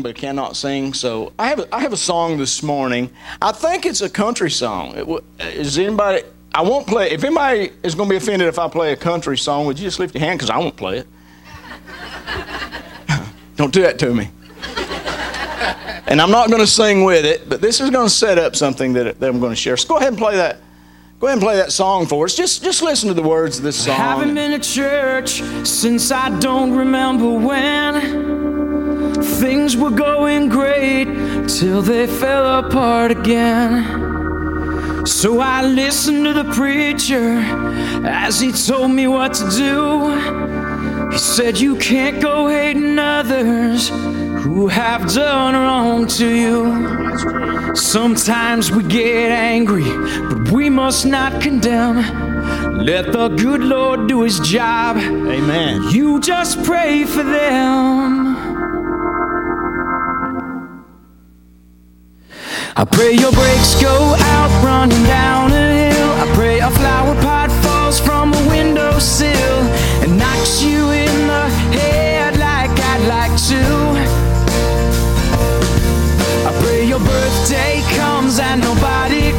but cannot sing. So I have a, I have a song this morning. I think it's a country song. It, is anybody? I won't play. If anybody is going to be offended if I play a country song, would you just lift your hand because I won't play it. Don't do that to me. and I'm not going to sing with it, but this is going to set up something that, that I'm going to share. So go ahead and play that. Go ahead and play that song for us. Just, just listen to the words of this song. I haven't been to church since I don't remember when. Things were going great till they fell apart again. So I listened to the preacher as he told me what to do. He said, You can't go hating others who have done wrong to you. Sometimes we get angry, but we must not condemn. Let the good Lord do his job. Amen. You just pray for them. I pray your brakes go out running down a hill. I pray a flower pot falls from a windowsill and knocks you in the head like I'd like to. I pray your birthday comes and nobody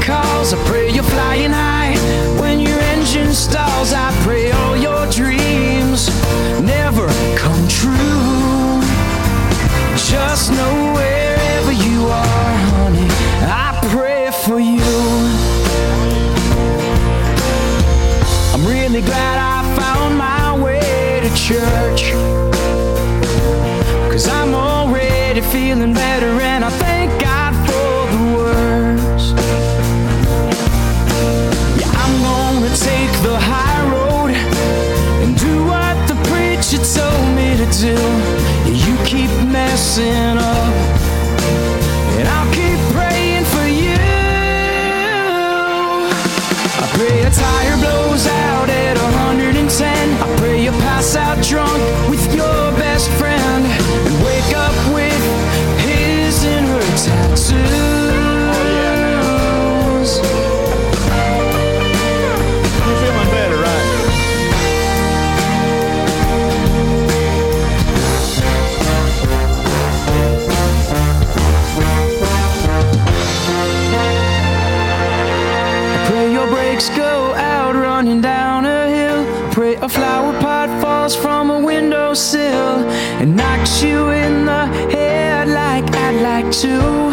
messing running down a hill. Pray a flower pot falls from a windowsill and knocks you in the head like I'd like to.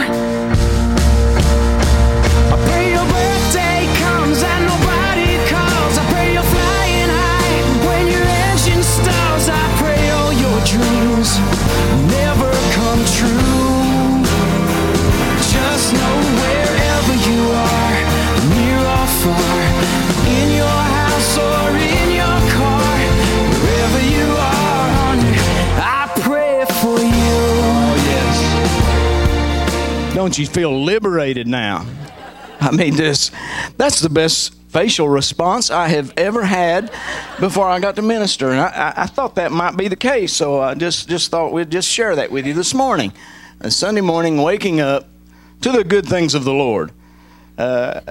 Don't you feel liberated now? I mean, this, that's the best facial response I have ever had before I got to minister. And I, I, I thought that might be the case, so I just, just thought we'd just share that with you this morning. A Sunday morning, waking up to the good things of the Lord. Uh,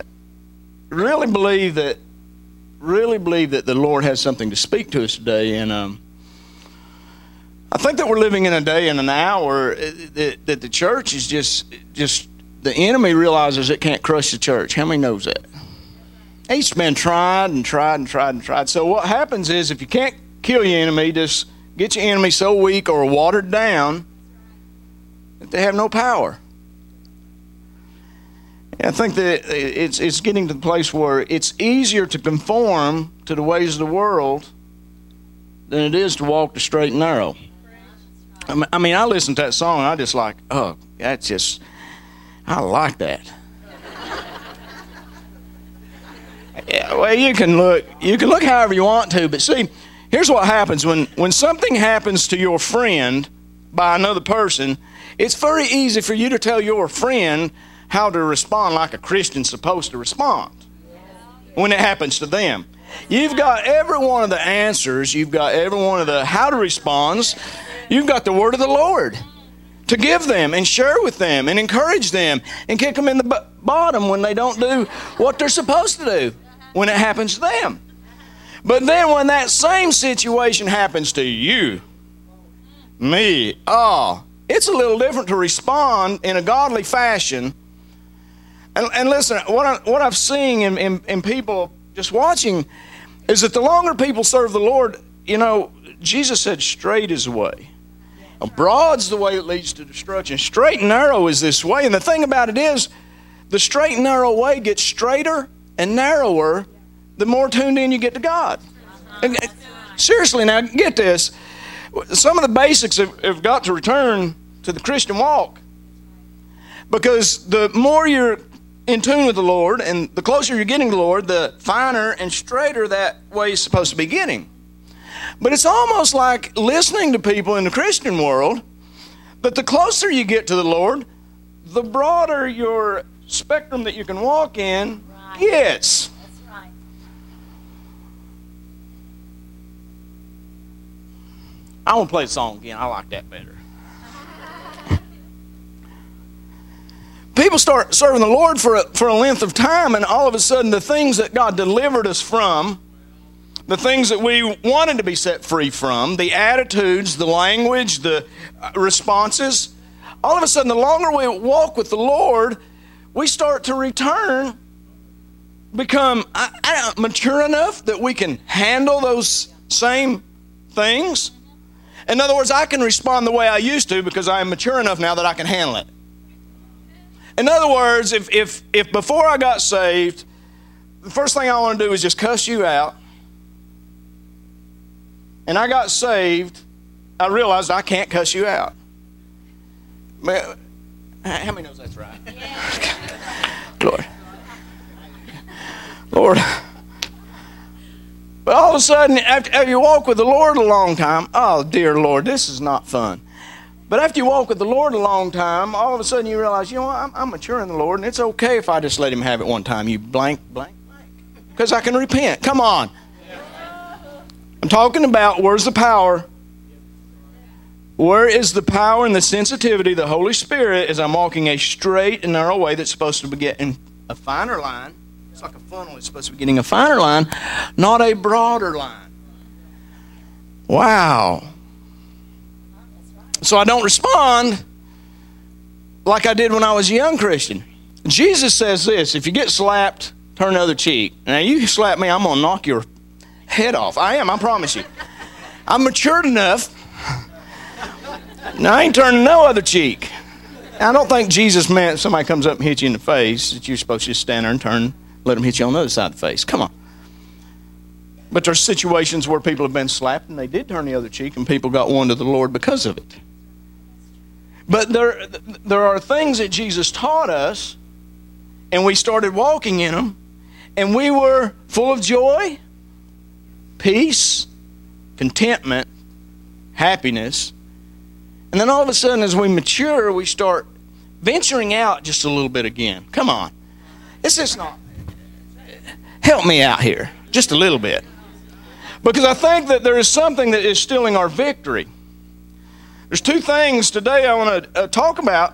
really believe that, really believe that the Lord has something to speak to us today. And um, I think that we're living in a day and an hour that, that the church is just just the enemy realizes it can't crush the church. How many knows that? He's been tried and tried and tried and tried. So what happens is if you can't kill your enemy, just get your enemy so weak or watered down that they have no power. I think that it's it's getting to the place where it's easier to conform to the ways of the world than it is to walk the straight and narrow. I mean, I mean, I listen to that song and I just like, oh, that's just, I like that. yeah, well, you can look, you can look however you want to, but see, here's what happens when when something happens to your friend by another person. It's very easy for you to tell your friend how to respond like a Christian's supposed to respond when it happens to them. You've got every one of the answers. You've got every one of the how to responds. You've got the word of the Lord to give them and share with them and encourage them and kick them in the b- bottom when they don't do what they're supposed to do when it happens to them. But then when that same situation happens to you, me, oh, it's a little different to respond in a godly fashion. And, and listen, what, I, what I've seen in, in, in people just watching is that the longer people serve the Lord, you know, Jesus said, straight is the way. Broad's the way that leads to destruction. Straight and narrow is this way. And the thing about it is, the straight and narrow way gets straighter and narrower the more tuned in you get to God. And, seriously, now get this. Some of the basics have, have got to return to the Christian walk. Because the more you're in tune with the Lord and the closer you're getting to the Lord, the finer and straighter that way is supposed to be getting. But it's almost like listening to people in the Christian world, but the closer you get to the Lord, the broader your spectrum that you can walk in right. gets. Right. I want to play the song again. I like that better. People start serving the Lord for a, for a length of time, and all of a sudden, the things that God delivered us from the things that we wanted to be set free from, the attitudes, the language, the uh, responses, all of a sudden, the longer we walk with the Lord, we start to return, become mature enough that we can handle those same things. In other words, I can respond the way I used to because I am mature enough now that I can handle it. In other words, if, if, if before I got saved, the first thing I want to do is just cuss you out, and I got saved, I realized I can't cuss you out. How many knows that's right? Lord. Lord. But all of a sudden, after, after you walk with the Lord a long time, oh, dear Lord, this is not fun. But after you walk with the Lord a long time, all of a sudden you realize, you know, I'm, I'm mature in the Lord, and it's okay if I just let Him have it one time. You blank, blank, blank. Because I can repent. Come on. I'm talking about where's the power? Where is the power and the sensitivity, of the Holy Spirit, as I'm walking a straight and narrow way that's supposed to be getting a finer line? It's like a funnel, it's supposed to be getting a finer line, not a broader line. Wow. So I don't respond like I did when I was a young Christian. Jesus says this if you get slapped, turn the other cheek. Now, you slap me, I'm going to knock your head off. I am, I promise you. I'm matured enough. Now, I ain't turning no other cheek. I don't think Jesus meant somebody comes up and hits you in the face that you're supposed to just stand there and turn, let them hit you on the other side of the face. Come on. But there's situations where people have been slapped and they did turn the other cheek and people got one to the Lord because of it. But there, there are things that Jesus taught us and we started walking in them and we were full of joy peace, contentment, happiness. And then all of a sudden, as we mature, we start venturing out just a little bit again. Come on. It's just not. Help me out here, just a little bit. Because I think that there is something that is stealing our victory. There's two things today I want to uh, talk about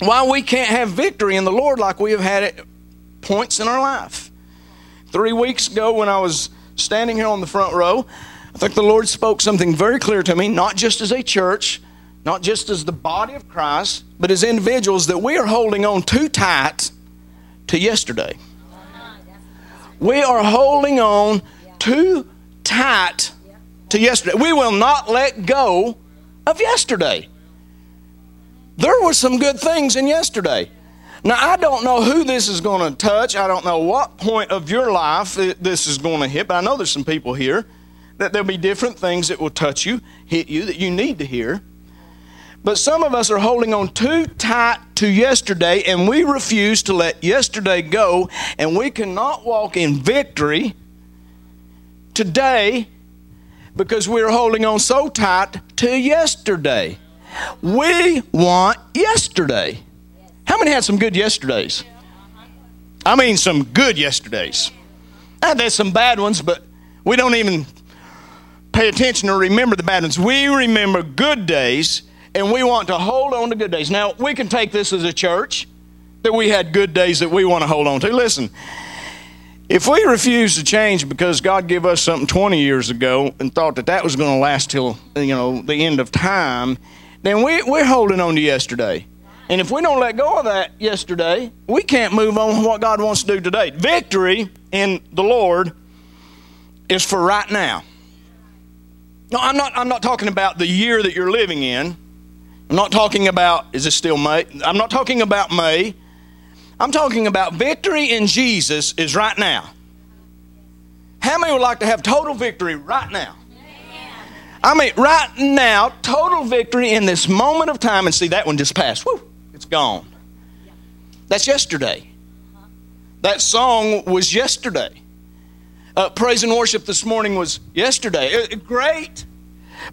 why we can't have victory in the Lord like we have had at points in our life. Three weeks ago, when I was standing here on the front row, I think the Lord spoke something very clear to me, not just as a church, not just as the body of Christ, but as individuals, that we are holding on too tight to yesterday. We are holding on too tight to yesterday. We will not let go of yesterday. There were some good things in yesterday. Now, I don't know who this is going to touch. I don't know what point of your life this is going to hit, but I know there's some people here that there'll be different things that will touch you, hit you, that you need to hear. But some of us are holding on too tight to yesterday, and we refuse to let yesterday go, and we cannot walk in victory today because we're holding on so tight to yesterday. We want yesterday. How many had some good yesterdays? I mean, some good yesterdays. I've had some bad ones, but we don't even pay attention or remember the bad ones. We remember good days, and we want to hold on to good days. Now, we can take this as a church that we had good days that we want to hold on to. Listen, if we refuse to change because God gave us something 20 years ago and thought that that was going to last till you know the end of time, then we, we're holding on to yesterday. And if we don't let go of that yesterday, we can't move on what God wants to do today. Victory in the Lord is for right now. No, I'm not, I'm not talking about the year that you're living in. I'm not talking about, is this still May? I'm not talking about May. I'm talking about victory in Jesus is right now. How many would like to have total victory right now? I mean, right now, total victory in this moment of time. And see, that one just passed. Woo, gone. That's yesterday. That song was yesterday. Uh, praise and worship this morning was yesterday. Uh, great.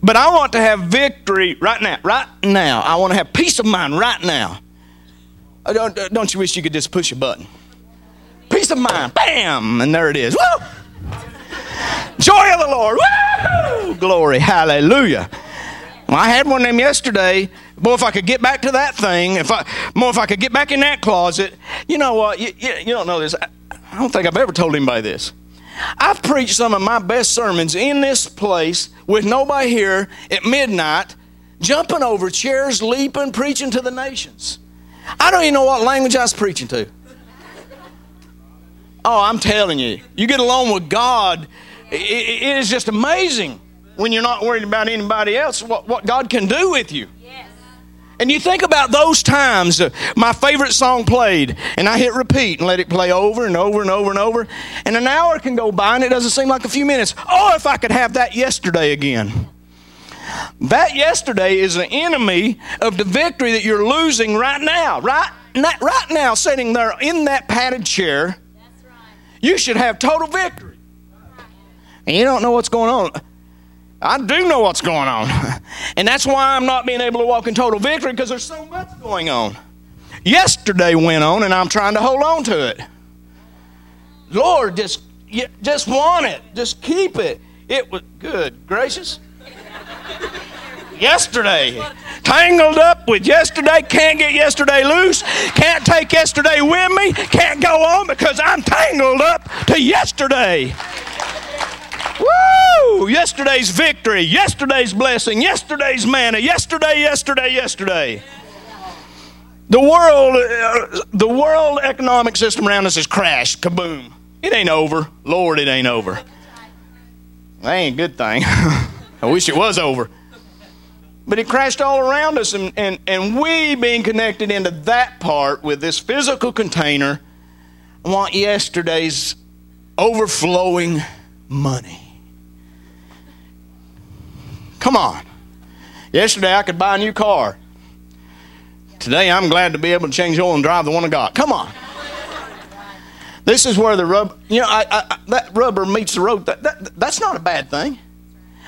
But I want to have victory right now. Right now. I want to have peace of mind right now. Uh, don't, don't you wish you could just push a button? Peace of mind. Bam! And there it is. Woo! Joy of the Lord. Woo! Glory. Hallelujah. Well, I had one of them yesterday. Boy, if I could get back to that thing, if I, more if I could get back in that closet, you know what? You, you, you don't know this. I, I don't think I've ever told anybody this. I've preached some of my best sermons in this place with nobody here at midnight, jumping over chairs, leaping, preaching to the nations. I don't even know what language I was preaching to. Oh, I'm telling you, you get along with God, it is just amazing when you're not worried about anybody else, what, what God can do with you. And you think about those times, uh, my favorite song played, and I hit repeat and let it play over and over and over and over. And an hour can go by and it doesn't seem like a few minutes. Oh, if I could have that yesterday again. That yesterday is an enemy of the victory that you're losing right now. Right, right now, sitting there in that padded chair, you should have total victory. And you don't know what's going on. I do know what's going on. And that's why I'm not being able to walk in total victory because there's so much going on. Yesterday went on and I'm trying to hold on to it. Lord, just just want it. Just keep it. It was good. Gracious. yesterday. Tangled up with yesterday. Can't get yesterday loose. Can't take yesterday with me. Can't go on because I'm tangled up to yesterday. Woo! Yesterday's victory, yesterday's blessing, yesterday's manna, yesterday, yesterday, yesterday. The world, uh, the world economic system around us has crashed. Kaboom! It ain't over. Lord, it ain't over. That ain't a good thing. I wish it was over. But it crashed all around us, and, and, and we being connected into that part with this physical container want yesterday's overflowing money. Come on. Yesterday I could buy a new car. Today I'm glad to be able to change oil and drive the one I got. Come on. This is where the rubber, you know, I, I, that rubber meets the road. That, that, that's not a bad thing.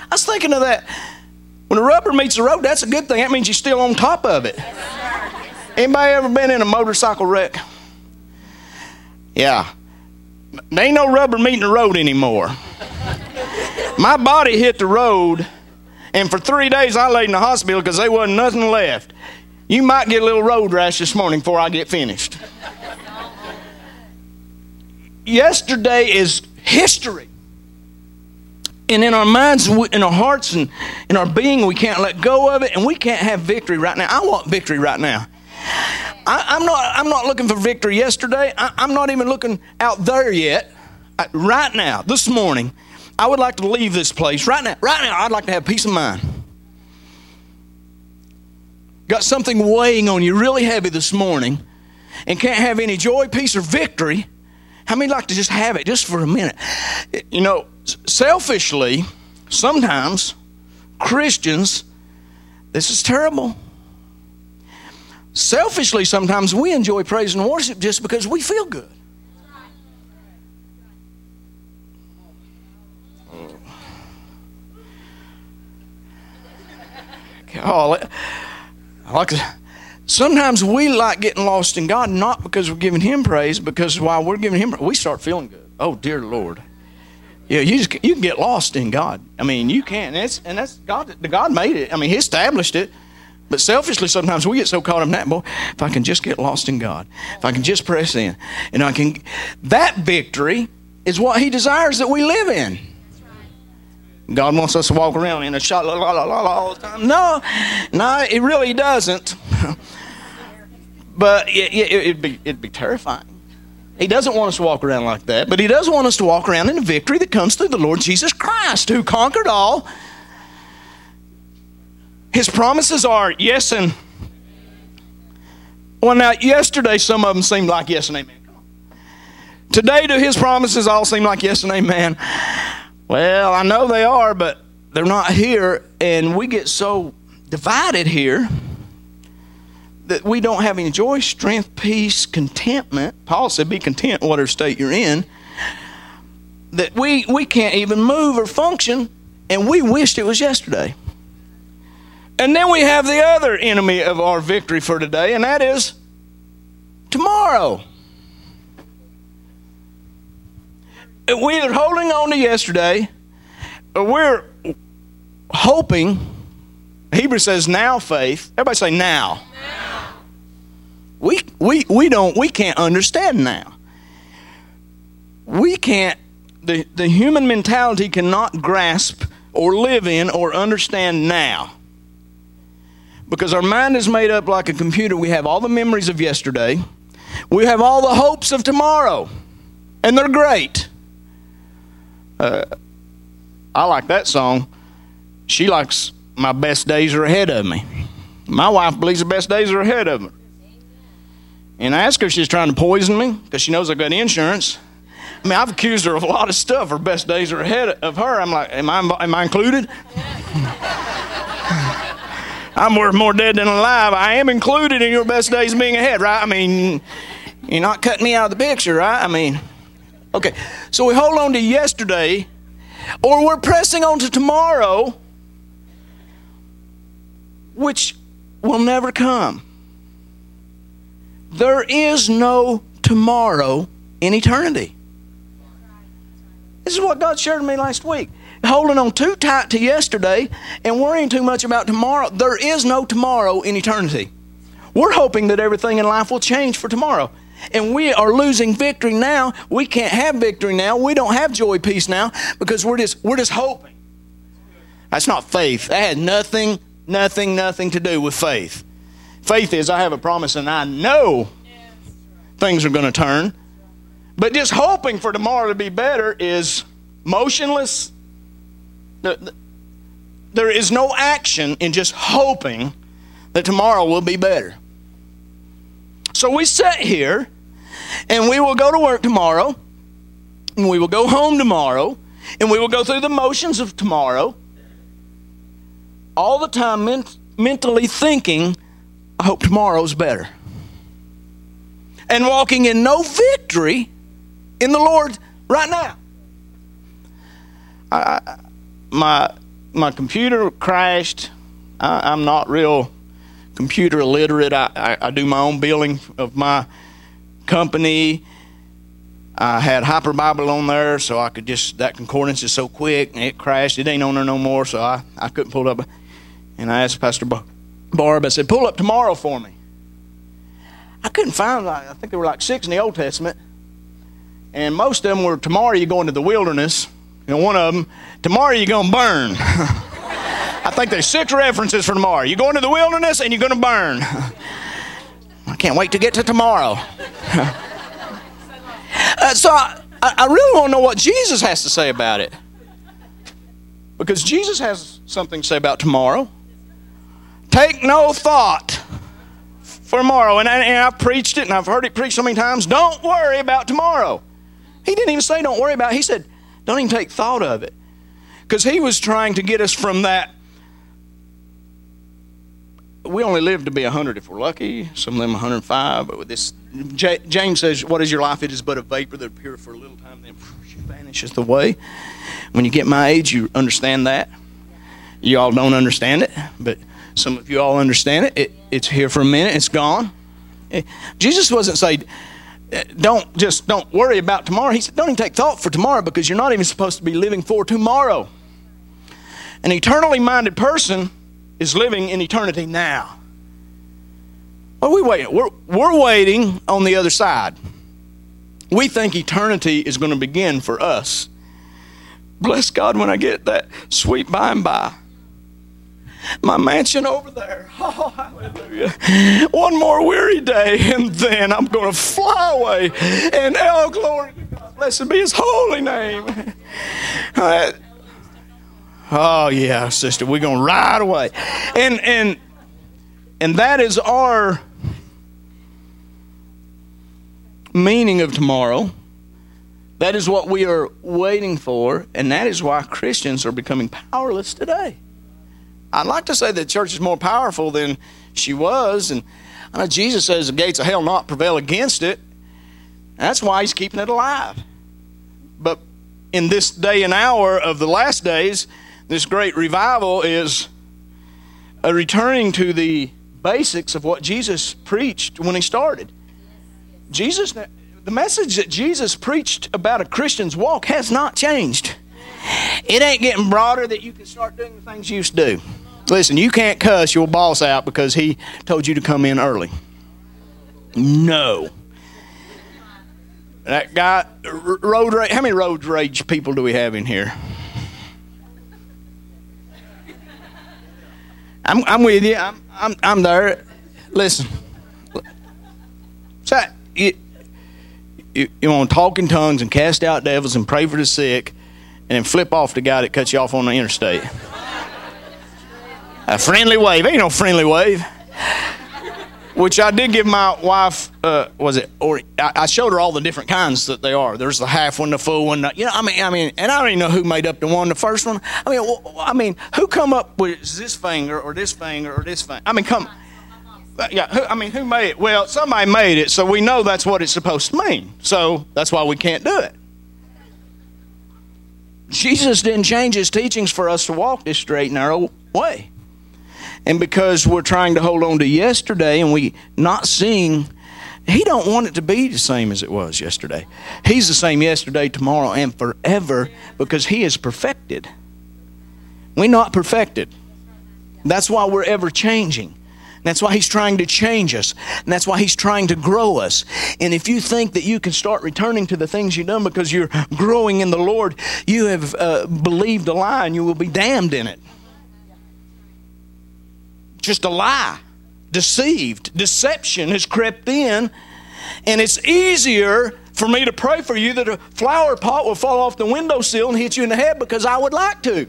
I was thinking of that. When the rubber meets the road, that's a good thing. That means you're still on top of it. Anybody ever been in a motorcycle wreck? Yeah. There ain't no rubber meeting the road anymore. My body hit the road and for three days, I laid in the hospital because there wasn't nothing left. You might get a little road rash this morning before I get finished. Yesterday is history. And in our minds, in our hearts, and in our being, we can't let go of it, and we can't have victory right now. I want victory right now. I, am not. I'm not looking for victory yesterday. I, am not even looking out there yet. I, right now, this morning, I would like to leave this place right now. Right now, I'd like to have peace of mind. Got something weighing on you really heavy this morning and can't have any joy, peace, or victory. How many like to just have it just for a minute? You know, selfishly, sometimes Christians, this is terrible. Selfishly, sometimes we enjoy praise and worship just because we feel good. Oh, like sometimes we like getting lost in God not because we're giving Him praise, because while we're giving Him, we start feeling good. Oh, dear Lord. Yeah, you just, you can get lost in God. I mean, you can, and, and that's God. God made it. I mean, He established it. But selfishly, sometimes we get so caught up in that. Boy, if I can just get lost in God, if I can just press in, and I can, that victory is what He desires that we live in. God wants us to walk around in a shot la la la la all the time. No, no, it really doesn't. but it, it, it'd be it'd be terrifying. He doesn't want us to walk around like that, but he does want us to walk around in the victory that comes through the Lord Jesus Christ, who conquered all. His promises are yes and well. Now, yesterday some of them seemed like yes and amen. Today, do his promises all seem like yes and amen? Well, I know they are, but they're not here, and we get so divided here that we don't have any joy, strength, peace, contentment. Paul said, Be content, whatever state you're in. That we, we can't even move or function, and we wished it was yesterday. And then we have the other enemy of our victory for today, and that is tomorrow. We're either holding on to yesterday, or we're hoping. Hebrew says now faith. Everybody say now. now. We, we, we don't we can't understand now. We can't the, the human mentality cannot grasp or live in or understand now. Because our mind is made up like a computer. We have all the memories of yesterday. We have all the hopes of tomorrow. And they're great. Uh, I like that song. She likes my best days are ahead of me. My wife believes the best days are ahead of her. And I ask her if she's trying to poison me because she knows I've got insurance. I mean, I've accused her of a lot of stuff. Her best days are ahead of her. I'm like, am I, am I included? I'm worth more dead than alive. I am included in your best days being ahead, right? I mean, you're not cutting me out of the picture, right? I mean, okay. So we hold on to yesterday, or we're pressing on to tomorrow, which will never come. There is no tomorrow in eternity. This is what God shared with me last week. Holding on too tight to yesterday and worrying too much about tomorrow. There is no tomorrow in eternity. We're hoping that everything in life will change for tomorrow. And we are losing victory now. We can't have victory now. We don't have joy, peace now because we're just we're just hoping. That's not faith. That had nothing, nothing, nothing to do with faith. Faith is I have a promise and I know things are going to turn. But just hoping for tomorrow to be better is motionless. There is no action in just hoping that tomorrow will be better. So we sit here and we will go to work tomorrow and we will go home tomorrow and we will go through the motions of tomorrow all the time ment- mentally thinking, I hope tomorrow's better. And walking in no victory in the Lord right now. I, my my computer crashed. I, am not real computer illiterate. I, I, I, do my own billing of my company. I had Hyper Bible on there, so I could just that concordance is so quick and it crashed. It ain't on there no more, so I, I couldn't pull it up. And I asked Pastor Barb, I said, pull up tomorrow for me. I couldn't find I think there were like six in the Old Testament and most of them were tomorrow you're going to the wilderness. And one of them, tomorrow you're going to burn. I think there's six references for tomorrow. You're going to the wilderness and you're going to burn. I can't wait to get to tomorrow. uh, so I, I really want to know what Jesus has to say about it. Because Jesus has something to say about tomorrow. Take no thought for tomorrow. And I, and I preached it and I've heard it preached so many times. Don't worry about tomorrow. He didn't even say don't worry about it. He said don't even take thought of it. Because he was trying to get us from that. We only live to be 100 if we're lucky, some of them 105. But with this, James says, What is your life? It is but a vapor that appears for a little time, then vanishes away. When you get my age, you understand that. You all don't understand it, but some of you all understand it. it it's here for a minute, it's gone. Eh, Jesus wasn't saying, don't just don't worry about tomorrow. He said, don't even take thought for tomorrow because you're not even supposed to be living for tomorrow. An eternally minded person is living in eternity now. What are we waiting? We're, we're waiting on the other side. We think eternity is going to begin for us. Bless God when I get that sweet by and by. My mansion over there. Oh, hallelujah. One more weary day, and then I'm going to fly away. And oh, glory to God. Blessed be his holy name. Uh, oh, yeah, sister, we're going to ride away. And, and, and that is our meaning of tomorrow. That is what we are waiting for, and that is why Christians are becoming powerless today. I'd like to say the church is more powerful than she was, and I know Jesus says the gates of hell not prevail against it. That's why he's keeping it alive. But in this day and hour of the last days, this great revival is a returning to the basics of what Jesus preached when he started. Jesus, the message that Jesus preached about a Christian's walk has not changed. It ain't getting broader that you can start doing the things you used to do. Listen, you can't cuss your boss out because he told you to come in early. No. That guy, road rage, how many road rage people do we have in here? I'm, I'm with you. I'm, I'm, I'm there. Listen. So, you, you, you want to talk in tongues and cast out devils and pray for the sick and then flip off the guy that cuts you off on the interstate. A friendly wave. Ain't no friendly wave. Which I did give my wife, uh, was it, or I showed her all the different kinds that they are. There's the half one, the full one. You know, I mean, I mean, and I don't even know who made up the one, the first one. I mean, I mean, who come up with this finger or this finger or this finger? I mean, come, yeah. Who, I mean, who made it? Well, somebody made it, so we know that's what it's supposed to mean. So that's why we can't do it. Jesus didn't change his teachings for us to walk this straight and narrow way. And because we're trying to hold on to yesterday and we not seeing he don't want it to be the same as it was yesterday. He's the same yesterday, tomorrow, and forever because he is perfected. We're not perfected. That's why we're ever changing. That's why he's trying to change us. And that's why he's trying to grow us. And if you think that you can start returning to the things you've done because you're growing in the Lord, you have uh, believed a lie and you will be damned in it. Just a lie. Deceived. Deception has crept in. And it's easier for me to pray for you that a flower pot will fall off the windowsill and hit you in the head because I would like to.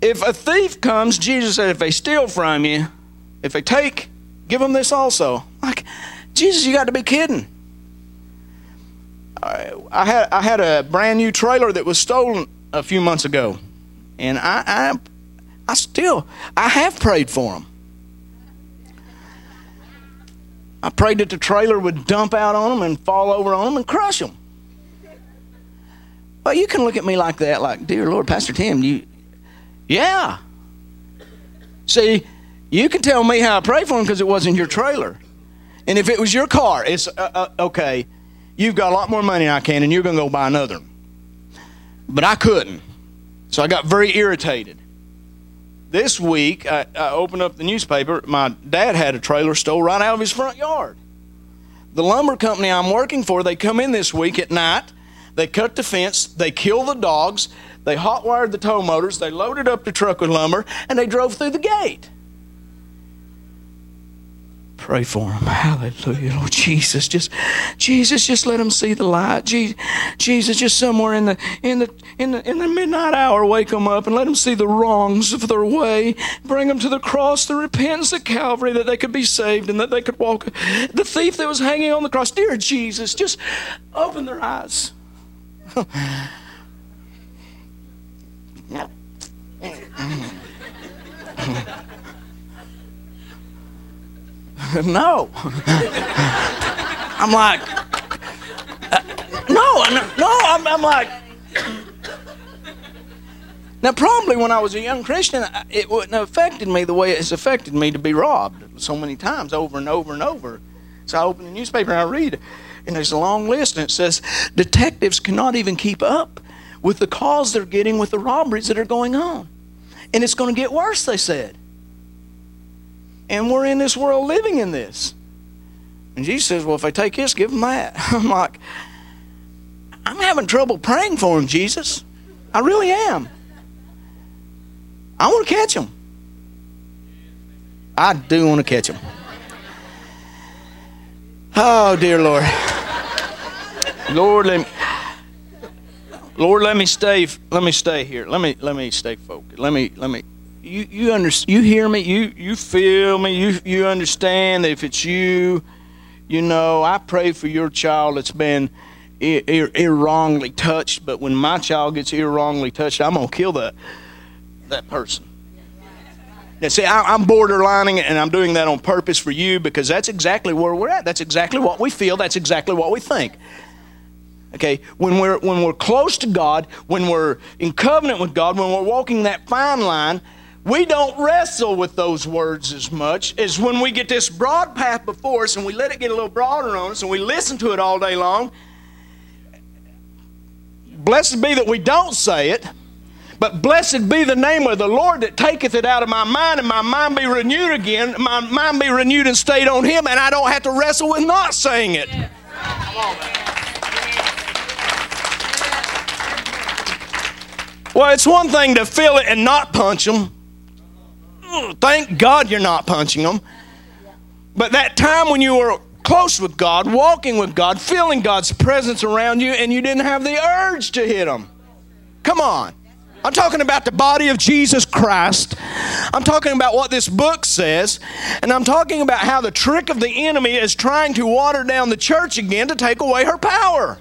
If a thief comes, Jesus said, if they steal from you, if they take, give them this also. Like, Jesus, you got to be kidding. I, had I had a brand new trailer that was stolen a few months ago, and I I, I still I have prayed for them. I prayed that the trailer would dump out on them and fall over on them and crush them. Well, you can look at me like that, like, dear Lord, Pastor Tim, you yeah. See, you can tell me how I pray for him because it wasn't your trailer. And if it was your car, it's uh, uh, okay. You've got a lot more money than I can, and you're going to go buy another. But I couldn't. So I got very irritated. This week, I, I opened up the newspaper. My dad had a trailer stole right out of his front yard. The lumber company I'm working for, they come in this week at night. They cut the fence. They kill the dogs. They hot wired the tow motors, they loaded up the truck with lumber, and they drove through the gate. Pray for them. Hallelujah. Lord Jesus, just Jesus, just let them see the light. Jesus, just somewhere in the in the in the in the midnight hour, wake them up and let them see the wrongs of their way. Bring them to the cross, the repentance at Calvary, that they could be saved and that they could walk. The thief that was hanging on the cross, dear Jesus, just open their eyes. no. I'm like, uh, no, no, I'm, I'm like, now, probably when I was a young Christian, it wouldn't have affected me the way it's affected me to be robbed so many times over and over and over. So I open the newspaper and I read, and there's a long list, and it says detectives cannot even keep up with the calls they're getting with the robberies that are going on. And it's going to get worse, they said. And we're in this world living in this. And Jesus says, Well, if I take this, give them that. I'm like, I'm having trouble praying for him, Jesus. I really am. I want to catch him. I do want to catch him. Oh, dear Lord. Lord, let me, Lord, let me stay. Let me stay here. Let me let me stay focused. Let me let me. You you under, You hear me? You you feel me? You you understand that if it's you, you know. I pray for your child that's been ir- ir- wrongly touched. But when my child gets wrongly touched, I'm gonna kill that that person. Now, see, I, I'm borderlining and I'm doing that on purpose for you because that's exactly where we're at. That's exactly what we feel. That's exactly what we think. Okay, when we're when we're close to God, when we're in covenant with God, when we're walking that fine line, we don't wrestle with those words as much as when we get this broad path before us and we let it get a little broader on us and we listen to it all day long. Blessed be that we don't say it, but blessed be the name of the Lord that taketh it out of my mind, and my mind be renewed again, my mind be renewed and stayed on Him, and I don't have to wrestle with not saying it. Well, it's one thing to feel it and not punch them. Thank God you're not punching them. But that time when you were close with God, walking with God, feeling God's presence around you, and you didn't have the urge to hit them. Come on. I'm talking about the body of Jesus Christ. I'm talking about what this book says. And I'm talking about how the trick of the enemy is trying to water down the church again to take away her power.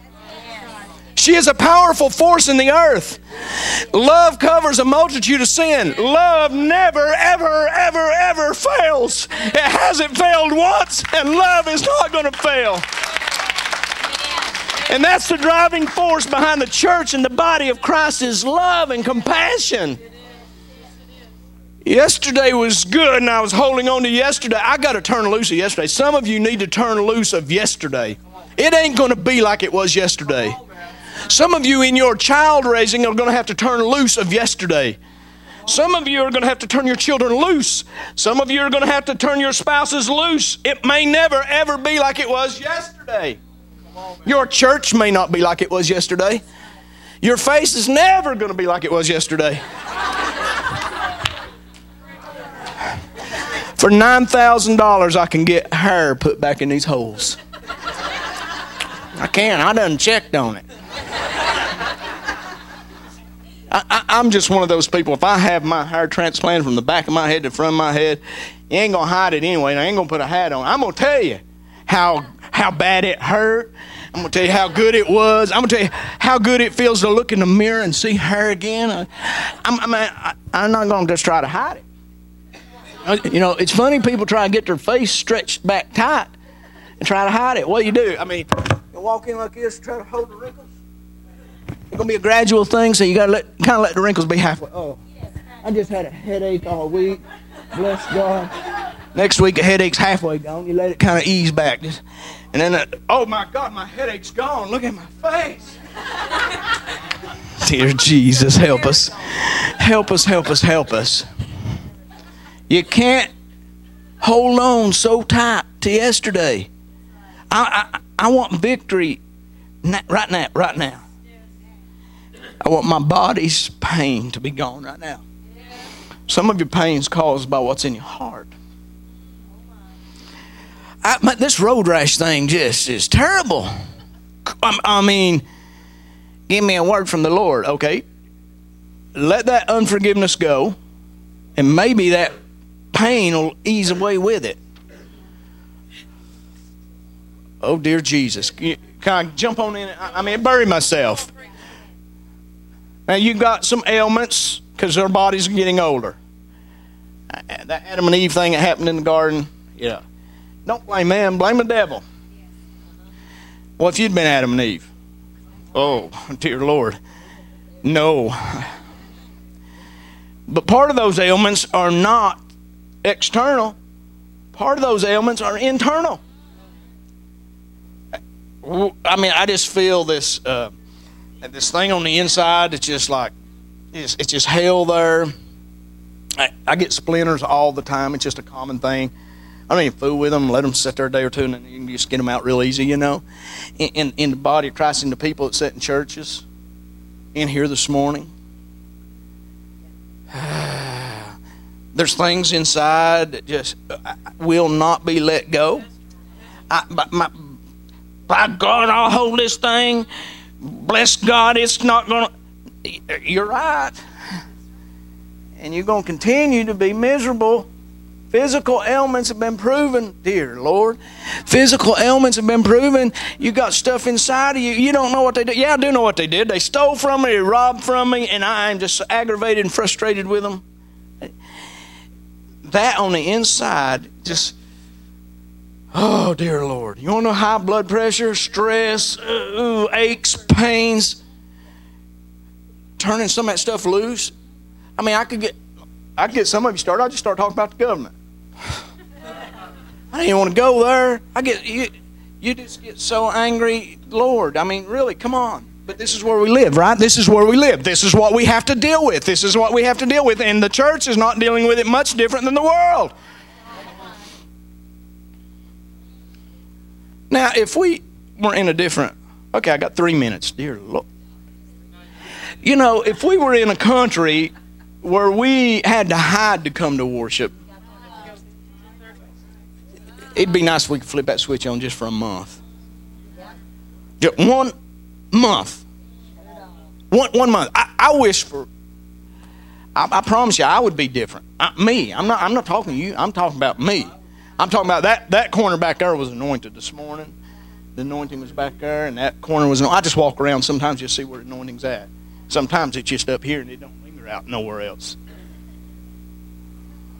She is a powerful force in the earth. Love covers a multitude of sin. Love never, ever, ever, ever fails. It hasn't failed once, and love is not going to fail. And that's the driving force behind the church and the body of Christ is love and compassion. Yesterday was good, and I was holding on to yesterday. I got to turn loose of yesterday. Some of you need to turn loose of yesterday. It ain't going to be like it was yesterday. Some of you in your child raising are going to have to turn loose of yesterday. Some of you are going to have to turn your children loose. Some of you are going to have to turn your spouses loose. It may never, ever be like it was yesterday. Your church may not be like it was yesterday. Your face is never going to be like it was yesterday. For $9,000, I can get hair put back in these holes. I can. I done checked on it. I, am just one of those people. If I have my hair transplanted from the back of my head to the front of my head, you ain't gonna hide it anyway. And I ain't gonna put a hat on. I'm gonna tell you how how bad it hurt. I'm gonna tell you how good it was. I'm gonna tell you how good it feels to look in the mirror and see her again. I, I'm, I mean, I, I'm not gonna just try to hide it. Uh, you know, it's funny people try to get their face stretched back tight and try to hide it. What do you do? I mean, you walk in like this, try to hold the wrinkles. It's gonna be a gradual thing, so you gotta let kind of let the wrinkles be halfway. Oh, I just had a headache all week. Bless God. Next week, the headache's halfway gone. You let it kind of ease back, just, and then, uh, oh my God, my headache's gone. Look at my face. Dear Jesus, help us, help us, help us, help us. You can't hold on so tight to yesterday. I, I, I want victory right now, right now. I want my body's pain to be gone right now. Some of your pain is caused by what's in your heart. I, this road rash thing just is terrible. I, I mean, give me a word from the Lord, okay? Let that unforgiveness go, and maybe that pain will ease away with it. Oh, dear Jesus. Can I jump on in? I mean, bury myself. Now, you've got some ailments because their bodies are getting older. Uh, that Adam and Eve thing that happened in the garden, yeah. Don't blame man, blame the devil. Well, if you'd been Adam and Eve, oh, dear Lord, no. But part of those ailments are not external, part of those ailments are internal. I mean, I just feel this. Uh, and this thing on the inside it's just like it's, it's just hell there I, I, get splinters all the time it's just a common thing I don't even fool with them. Let them sit there a day or two, and then you can just get them out real easy, you know. In, in, in the body of Christ, in the people that sit in churches, in here this morning, there's things inside that just uh, will not be let go. I, my, by God, I'll hold this thing. Bless God, it's not going to. You're right. And you're going to continue to be miserable. Physical ailments have been proven, dear Lord. Physical ailments have been proven. You got stuff inside of you. You don't know what they did. Yeah, I do know what they did. They stole from me, they robbed from me, and I'm just aggravated and frustrated with them. That on the inside just Oh, dear Lord. You want to know high blood pressure, stress, ooh, aches, pains, turning some of that stuff loose? I mean, I could get, I could get some of you started. I just start talking about the government. I didn't want to go there. I get you, you just get so angry, Lord. I mean, really, come on. But this is where we live, right? This is where we live. This is what we have to deal with. This is what we have to deal with. And the church is not dealing with it much different than the world. Now, if we were in a different, okay, I got three minutes, dear Lord. You know, if we were in a country where we had to hide to come to worship, it'd be nice if we could flip that switch on just for a month. Just one month. One, one month. I, I wish for, I, I, promise you, I would be different. I, me, I'm not, I'm not talking to you, I'm talking about me. I'm talking about that, that corner back there was anointed this morning. The anointing was back there, and that corner was. I just walk around. Sometimes you see where the anointing's at. Sometimes it's just up here, and it don't linger out nowhere else.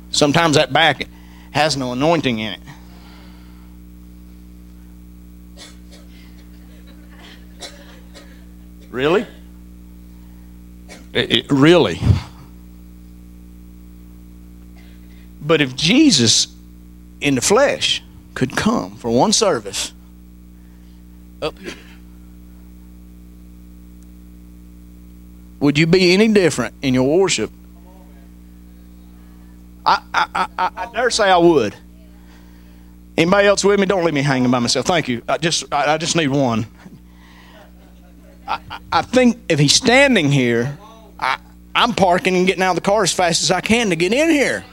Sometimes that back has no anointing in it. Really? It, it, really? But if Jesus in the flesh could come for one service up here, would you be any different in your worship? I, I, I, I dare say I would. Anybody else with me? Don't leave me hanging by myself. Thank you. I just, I, I just need one. I, I think if he's standing here, I, I'm parking and getting out of the car as fast as I can to get in here.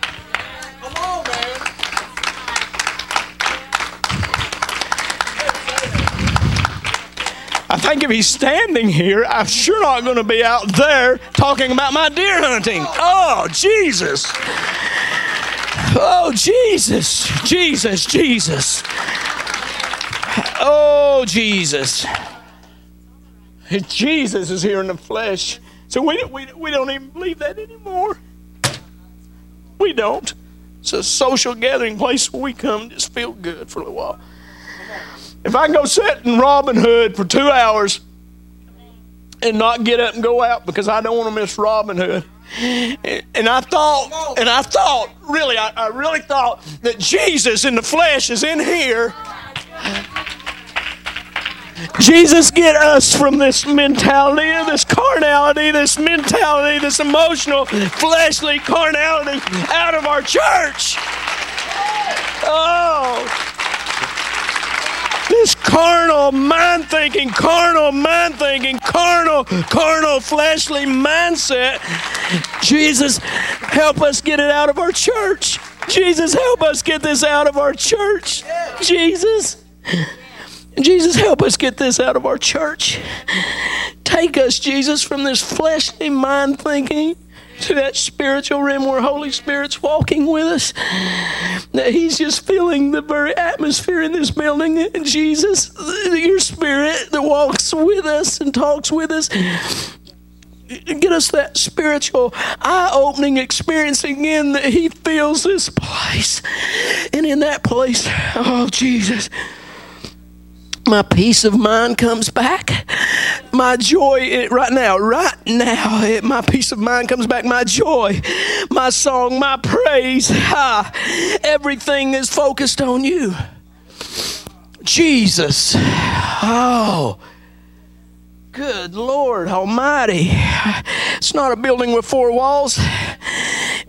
I think if he's standing here, I'm sure not going to be out there talking about my deer hunting. Oh, Jesus. Oh, Jesus. Jesus, Jesus. Oh, Jesus. Jesus is here in the flesh. So we, we, we don't even believe that anymore. We don't. It's a social gathering place where we come just feel good for a little while. If I go sit in Robin Hood for two hours and not get up and go out because I don't want to miss Robin Hood. And I thought, and I thought, really, I, I really thought that Jesus in the flesh is in here. Jesus, get us from this mentality, this carnality, this mentality, this emotional, fleshly carnality out of our church. Oh. This carnal mind thinking, carnal mind thinking, carnal, carnal, fleshly mindset. Jesus, help us get it out of our church. Jesus, help us get this out of our church. Jesus. Jesus, help us get this out of our church. Take us, Jesus, from this fleshly mind thinking to that spiritual realm where Holy Spirit's walking with us. That He's just feeling the very atmosphere in this building. And Jesus, your Spirit that walks with us and talks with us. Get us that spiritual eye opening experience again that He fills this place. And in that place, oh, Jesus my peace of mind comes back. My joy right now, right now, my peace of mind comes back. My joy, my song, my praise. Ha, everything is focused on you. Jesus. Oh, good Lord Almighty. It's not a building with four walls.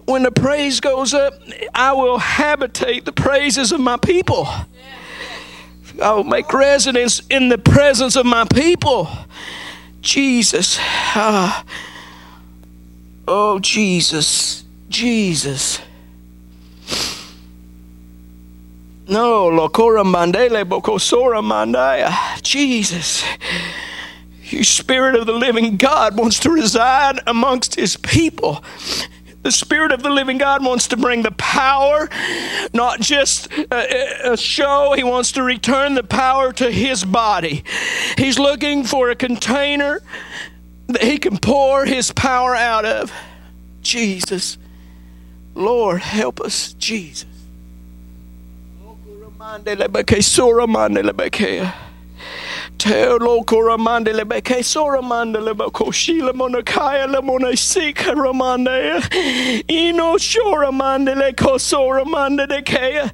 when the praise goes up, I will habitate the praises of my people. I will make residence in the presence of my people. Jesus. Ah. Oh, Jesus. Jesus. No, Lokora Mandele Bokosora Mandaya. Jesus. You Spirit of the living God wants to reside amongst His people. The Spirit of the living God wants to bring the power, not just a, a, show. He wants to return the power to His body. He's looking for a container that He can pour His power out of. Jesus. Lord, help us, Jesus. Teo loko ramande le beke so ramande le bako shila monakaya le mona sika ramande ino shora mande le koso ramande de kea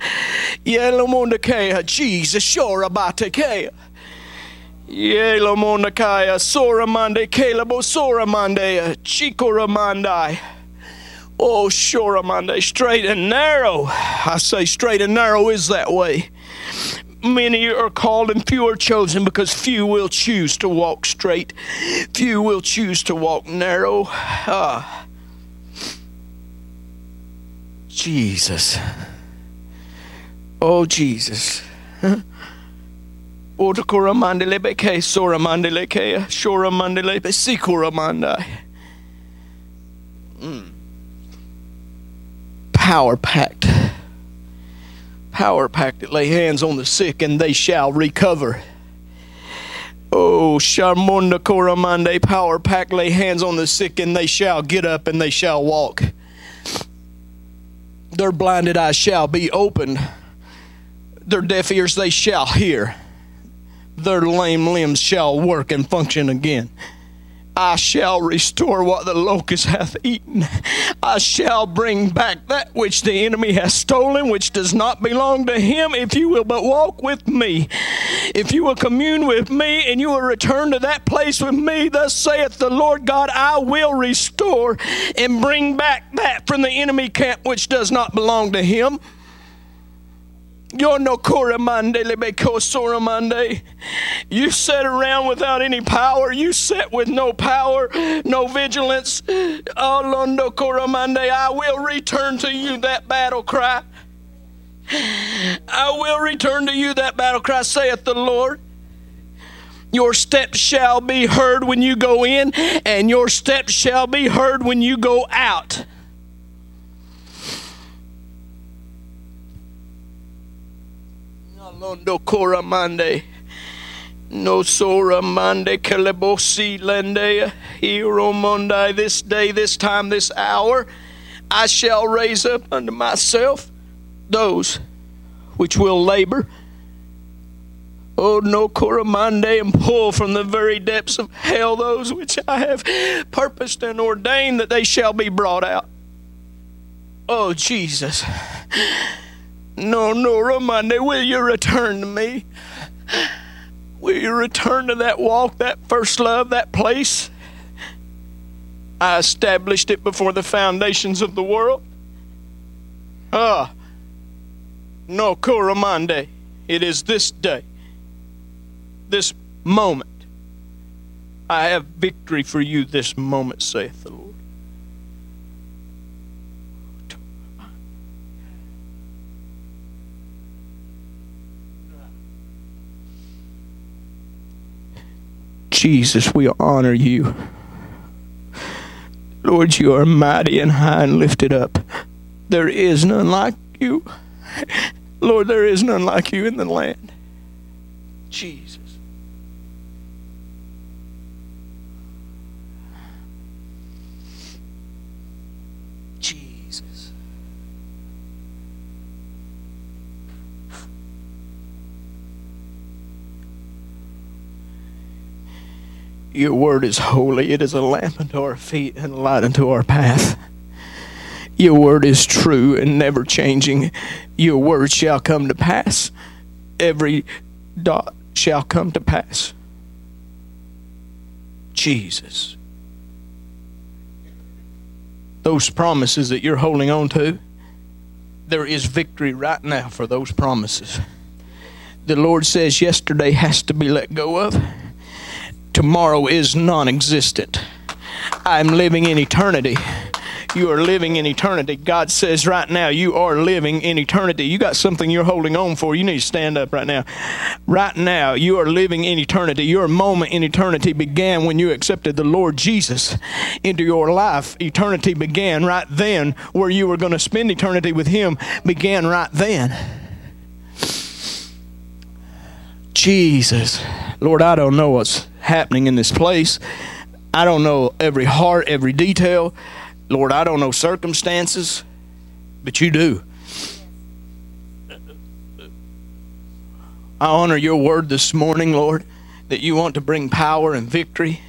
yelo mona kea Jesus shora bate kea yelo mona kaya sora mande kela bo sora mande chico ramandai Oh, sure, Monday, straight and narrow. I say straight and narrow is that way many are called and few are chosen because few will choose to walk straight. Few will choose to walk narrow. Ah. Jesus. Oh, Jesus. Otakura mandele beke, sora mandele kea, shora mandele sikura mandai. Mm. Power packed power pack that lay hands on the sick and they shall recover. Oh, Sharmonda Koramande power pack lay hands on the sick and they shall get up and they shall walk. Their blinded eyes shall be opened. Their deaf ears they shall hear. Their lame limbs shall work and function again. I shall restore what the locust hath eaten. I shall bring back that which the enemy has stolen, which does not belong to him, if you will but walk with me. If you will commune with me and you will return to that place with me, thus saith the Lord God, I will restore and bring back that from the enemy camp which does not belong to him. You're no Koramande Lebeko Soramande. You sat around without any power. You sat with no power, no vigilance. Oh Londo Koramande, I will return to you that battle cry. I will return to you that battle cry, saith the Lord. Your steps shall be heard when you go in, and your steps shall be heard when you go out. Londo Koramande. No Sora Mande Kelebosi Lende Hero Monday this day, this time, this hour, I shall raise up unto myself those which will labor. Oh no Koramande and pull from the very depths of hell those which I have purposed and ordained that they shall be brought out. Oh Jesus. No, no, Romande, will you return to me? Will you return to that walk, that first love, that place? I established it before the foundations of the world. Ah, no, Coromande. It is this day, this moment. I have victory for you this moment, saith the Lord. Jesus, we honor you. Lord, you are mighty and high and lifted up. There is none like you. Lord, there is none like you in the land. Jesus. Your word is holy. It is a lamp unto our feet and a light unto our path. Your word is true and never changing. Your word shall come to pass. Every dot shall come to pass. Jesus. those promises that you're holding on to, there is victory right now for those promises. The Lord says yesterday has to be let go of, tomorrow is non existent. I'm living in eternity. You are living in eternity. God says right now, you are living in eternity. You got something you're holding on for. You need to stand up right now. Right now, you are living in eternity. Your moment in eternity began when you accepted the Lord Jesus into your life. Eternity began right then. Where you were going to spend eternity with Him began right then. Jesus. Lord, I don't know what's happening in this place. I don't know every heart, every detail. Lord, I don't know circumstances, but you do. I honor your word this morning, Lord, that you want to bring power and victory